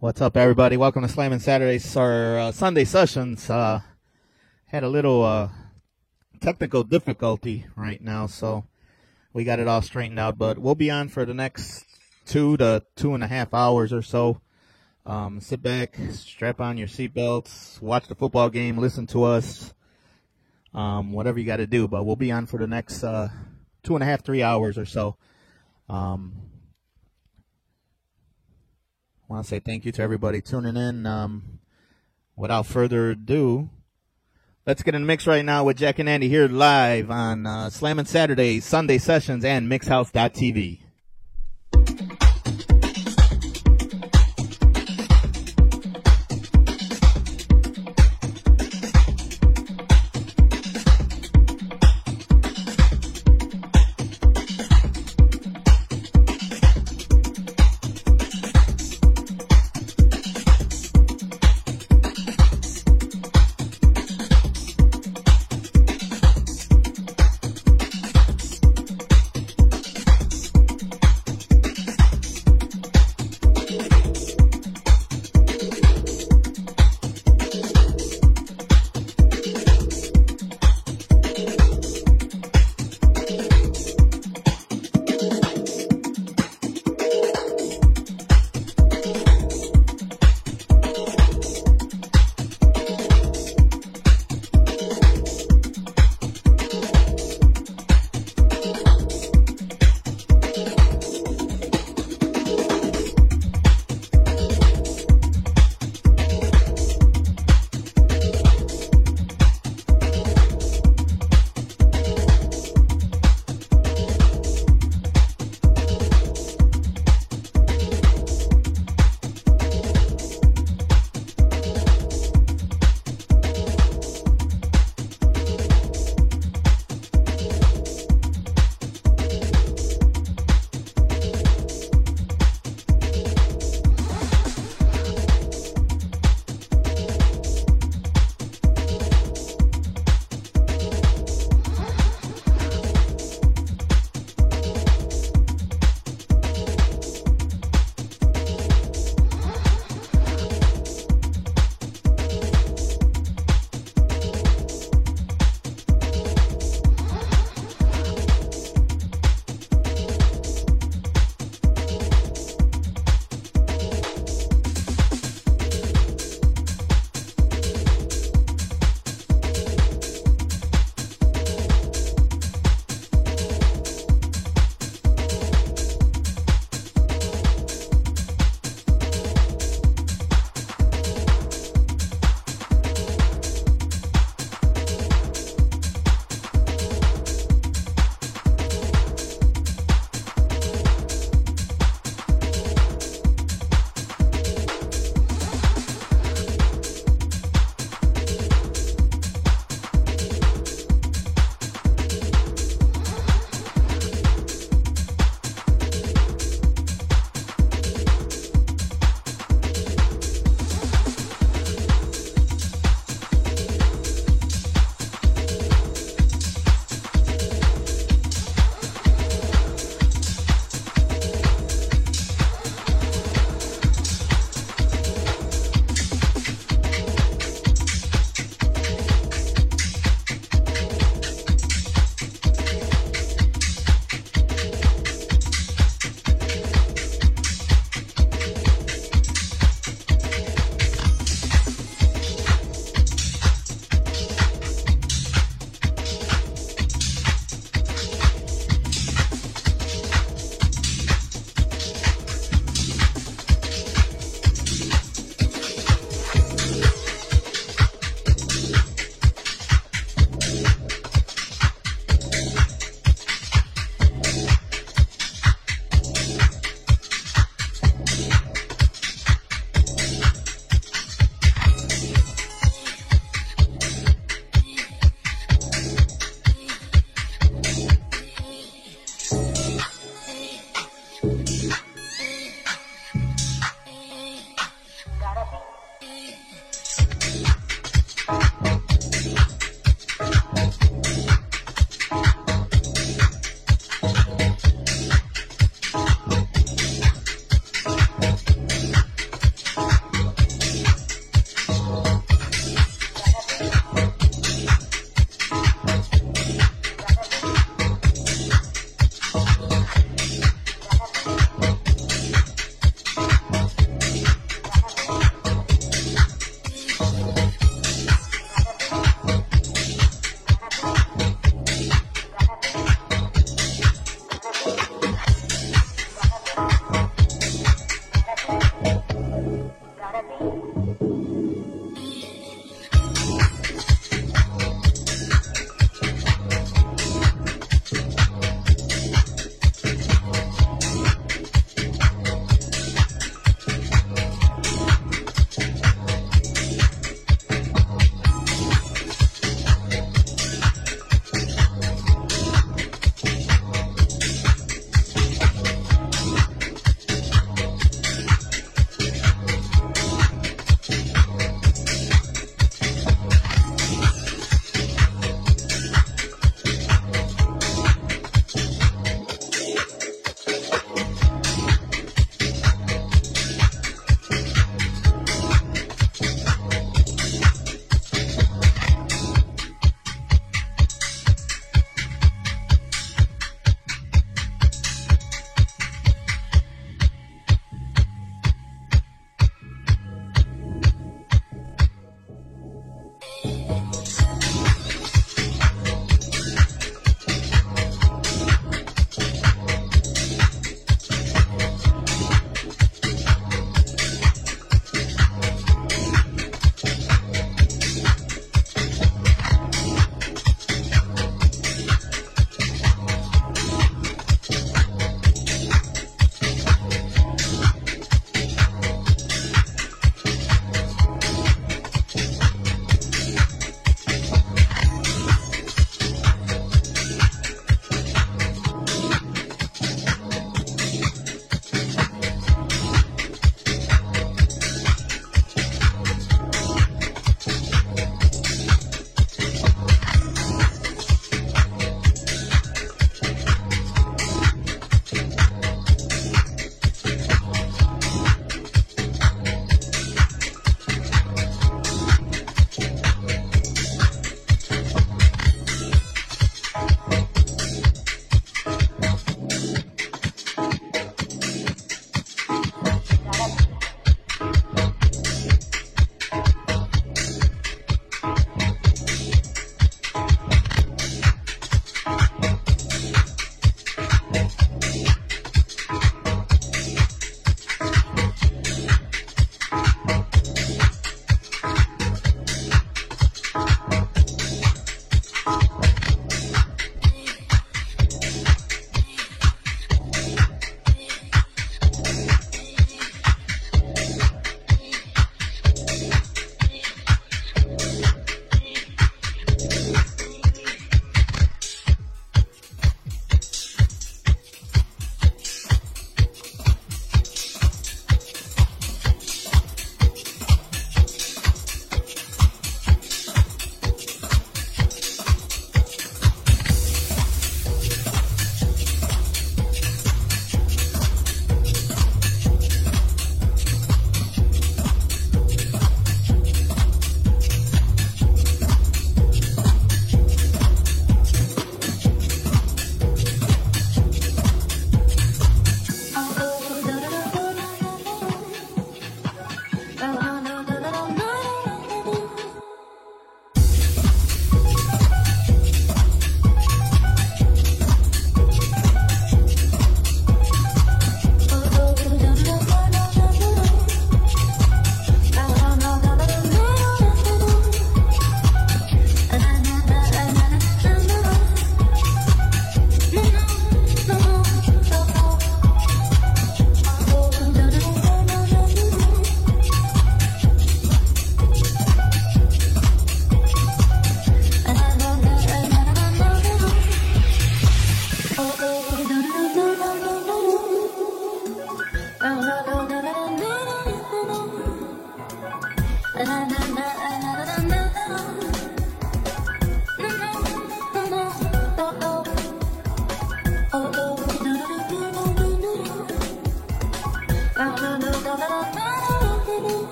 What's up, everybody? Welcome to Slamming Saturdays or uh, Sunday sessions. Uh, had a little uh, technical difficulty right now, so we got it all straightened out. But we'll be on for the next two to two and a half hours or so. Um, sit back, strap on your seatbelts, watch the football game, listen to us, um, whatever you got to do. But we'll be on for the next uh, two and a half, three hours or so. Um, want to say thank you to everybody tuning in. Um, without further ado, let's get in the mix right now with Jack and Andy here live on uh, Slammin' Saturdays, Sunday Sessions, and Mixhouse.tv.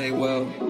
say, well,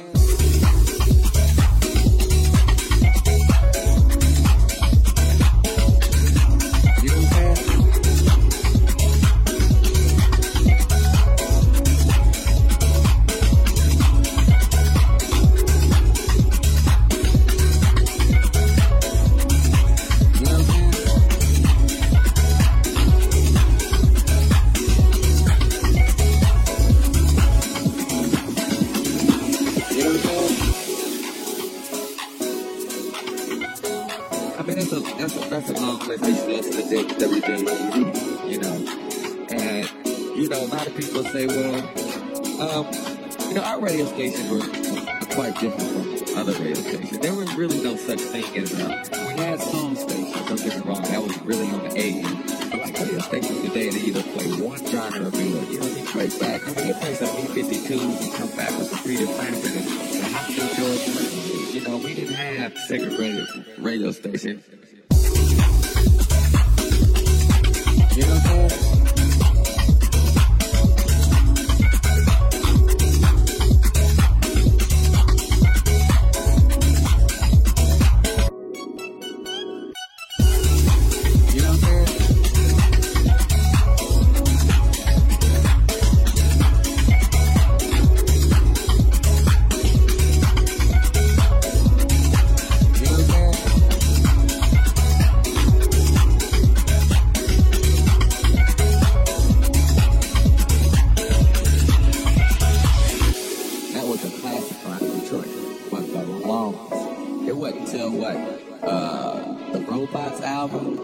uh, the Robots album,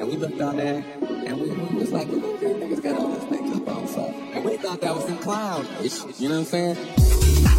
and we looked on there, and we, we was like, look, these niggas got all this niggas on." So, And we thought that was some clown shit. you know what I'm saying?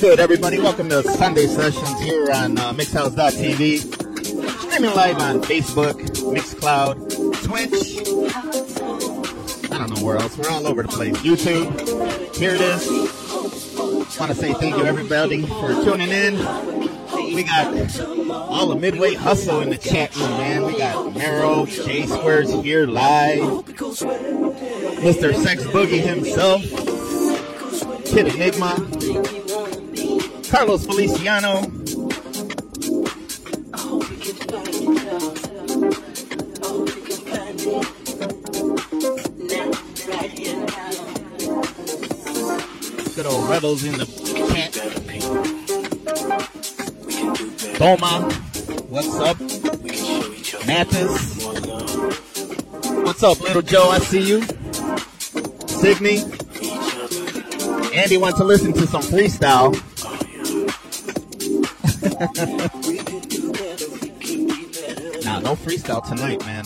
good, everybody? Welcome to Sunday Sessions here on uh, Mixhouse.tv. Streaming live on Facebook, Mixcloud, Twitch. I don't know where else. We're all over the place. YouTube. Here it is. Want to say thank you, everybody, for tuning in. We got all the Midway Hustle in the chat room, man. We got Mero, J Squares here live. Mr. Sex Boogie himself. Kid Enigma. Carlos Feliciano. Good old rebels in the camp. Boma. What's up? Mathis. What's up, little Joe? I see you. Signy. Andy wants to listen to some freestyle. Nah, no freestyle tonight, man.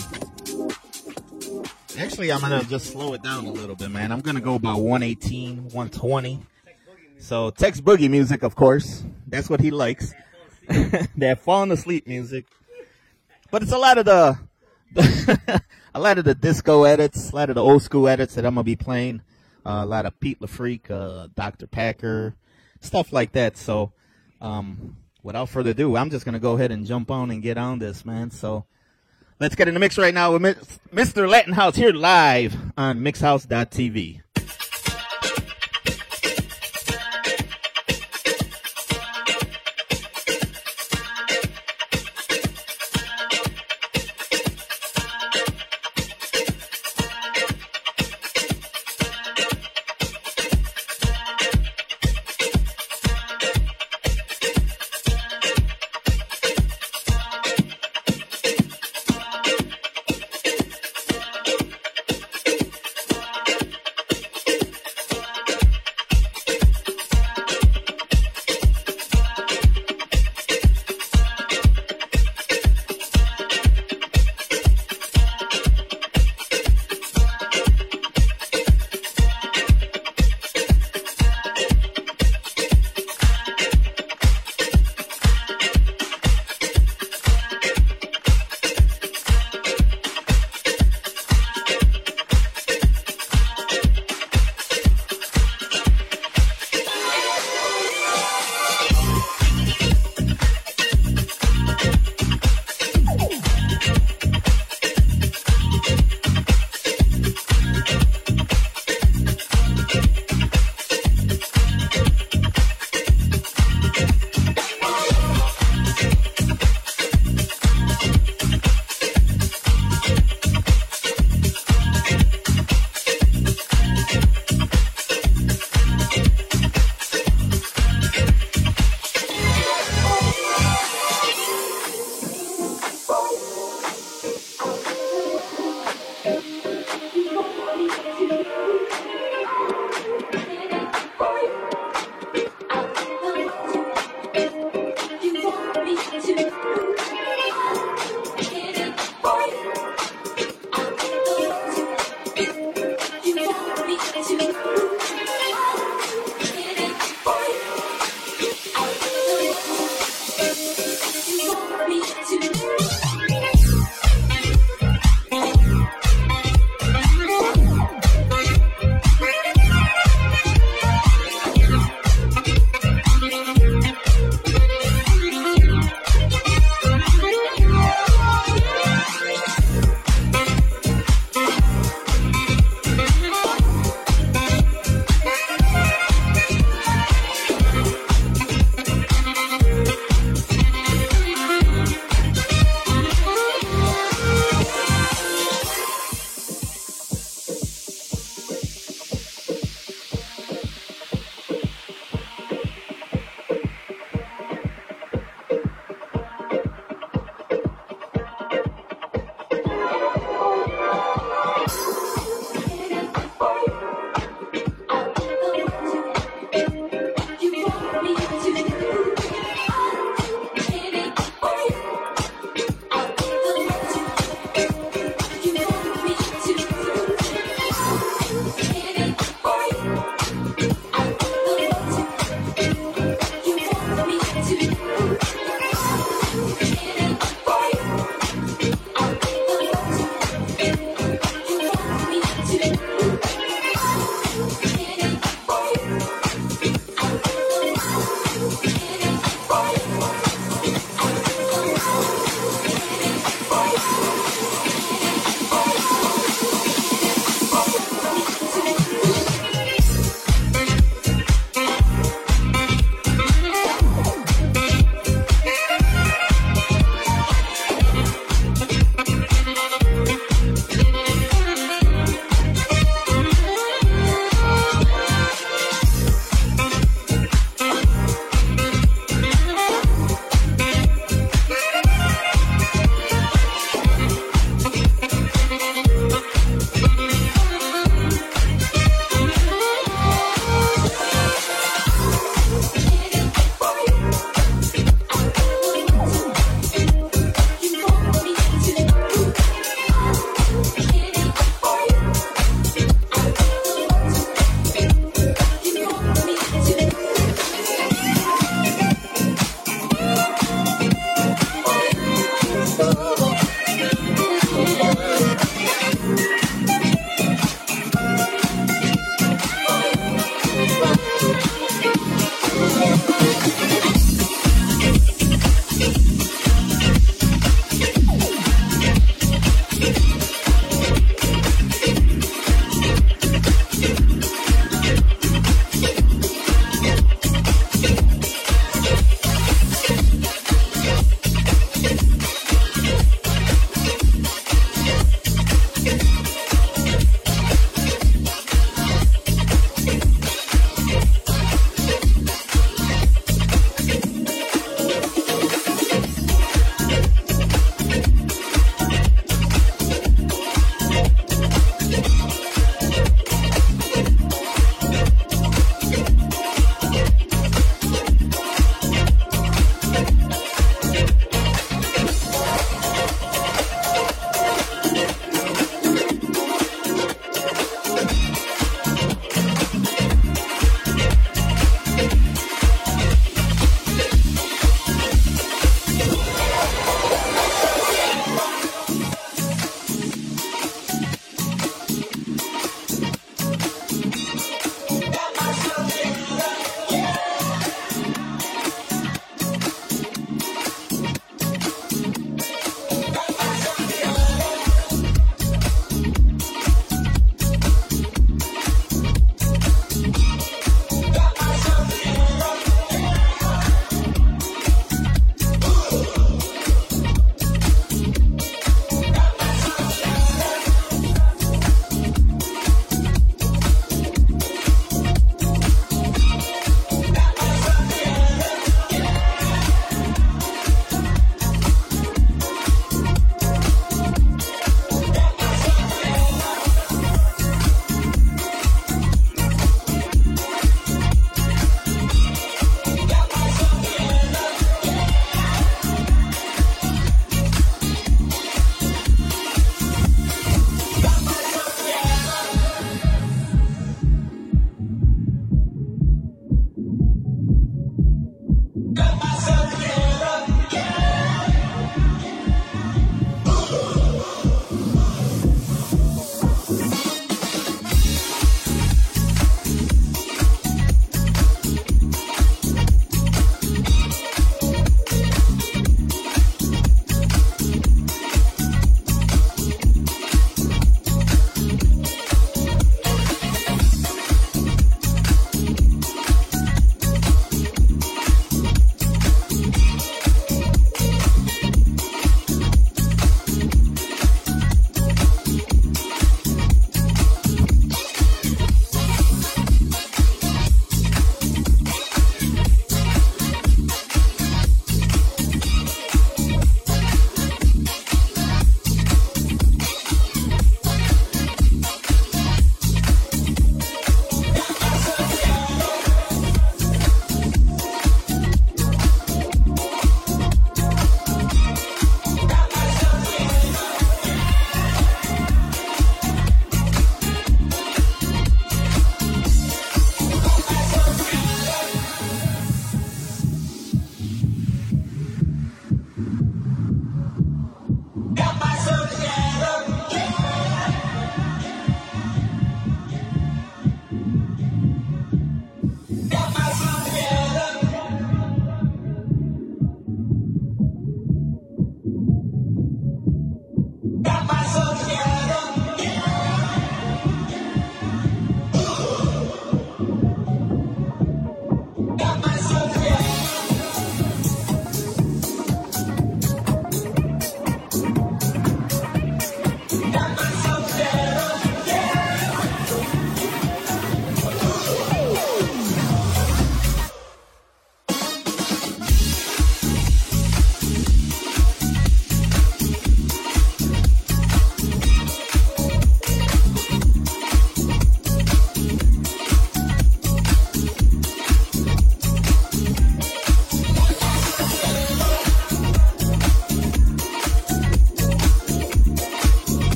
Actually, I'm gonna just slow it down a little bit, man. I'm gonna go about 118, 120. So text boogie music, of course. That's what he likes. that falling asleep music. But it's a lot of the, a lot of the disco edits, a lot of the old school edits that I'm gonna be playing. Uh, a lot of Pete Le Freq, uh, Dr. Packer, stuff like that. So, um, without further ado, I'm just gonna go ahead and jump on and get on this, man. So, let's get in the mix right now with Mr. Latin House here live on Mixhouse.tv.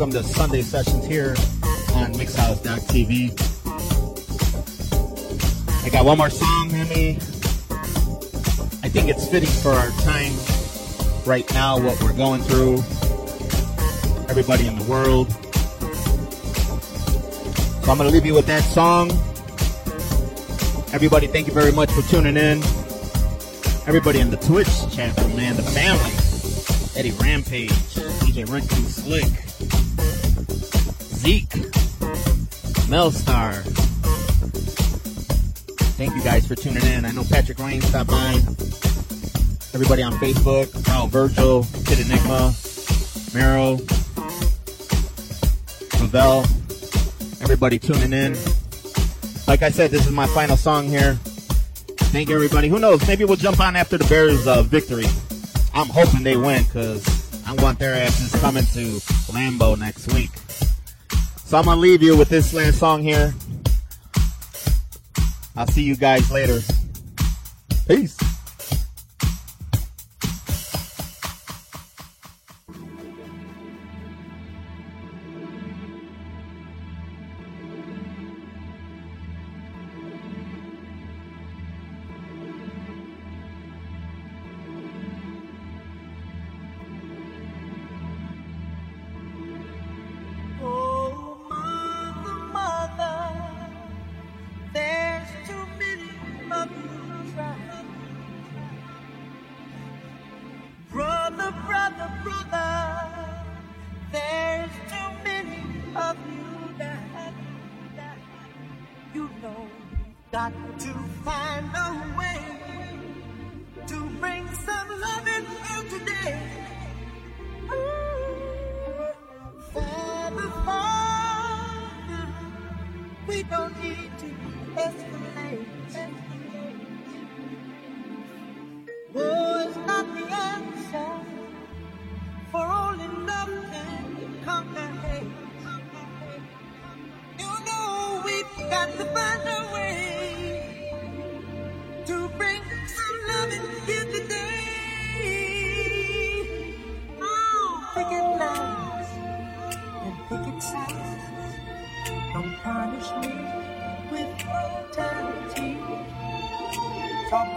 Welcome to Sunday sessions here on Mixhouse.tv. I got one more song, Hemi. I think it's fitting for our time right now, what we're going through. Everybody in the world. So I'm gonna leave you with that song. Everybody, thank you very much for tuning in. Everybody in the Twitch chat man, the family. Eddie Rampage, DJ Ricky Slick, Melstar. Thank you guys for tuning in. I know Patrick Rain stopped by. Everybody on Facebook, Carl Virgil, Kid Enigma, Mero, Ravel, everybody tuning in. Like I said, this is my final song here. Thank you, everybody. Who knows? Maybe we'll jump on after the Bears' uh, victory. I'm hoping they win because I want their asses coming to Lambeau next week. So I'm gonna leave you with this last song here. I'll see you guys later. Peace. Know you've got to find a way to bring some love loving here today. Father, Father, we don't need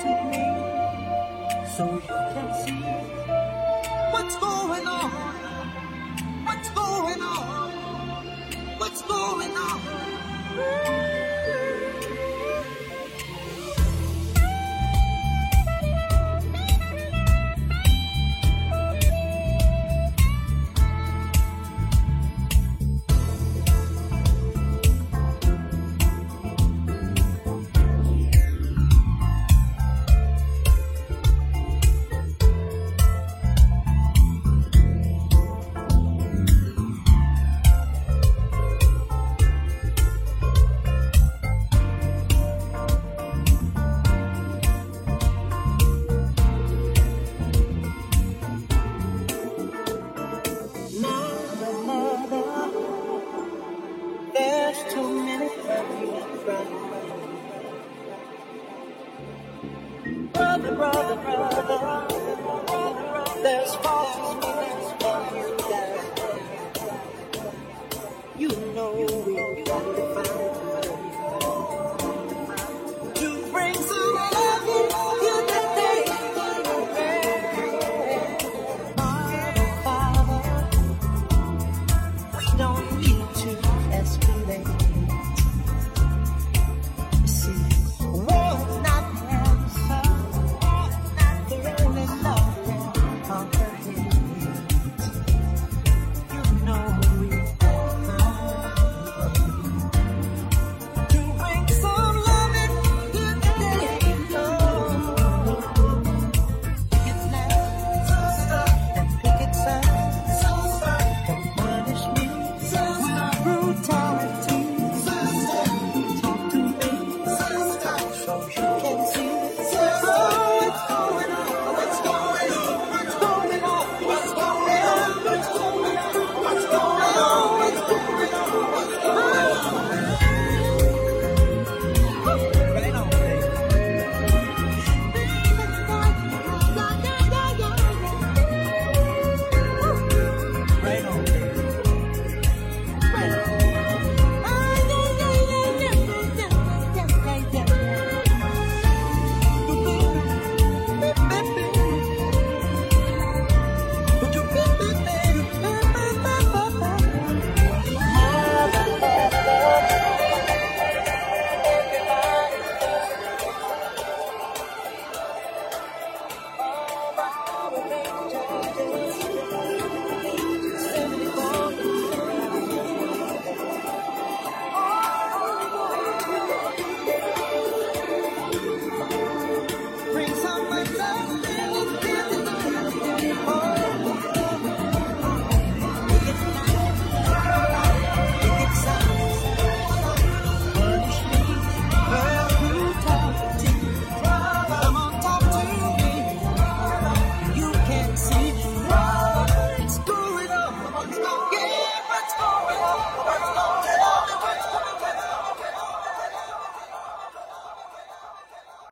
so you can see what's going on. What's going on? What's going on?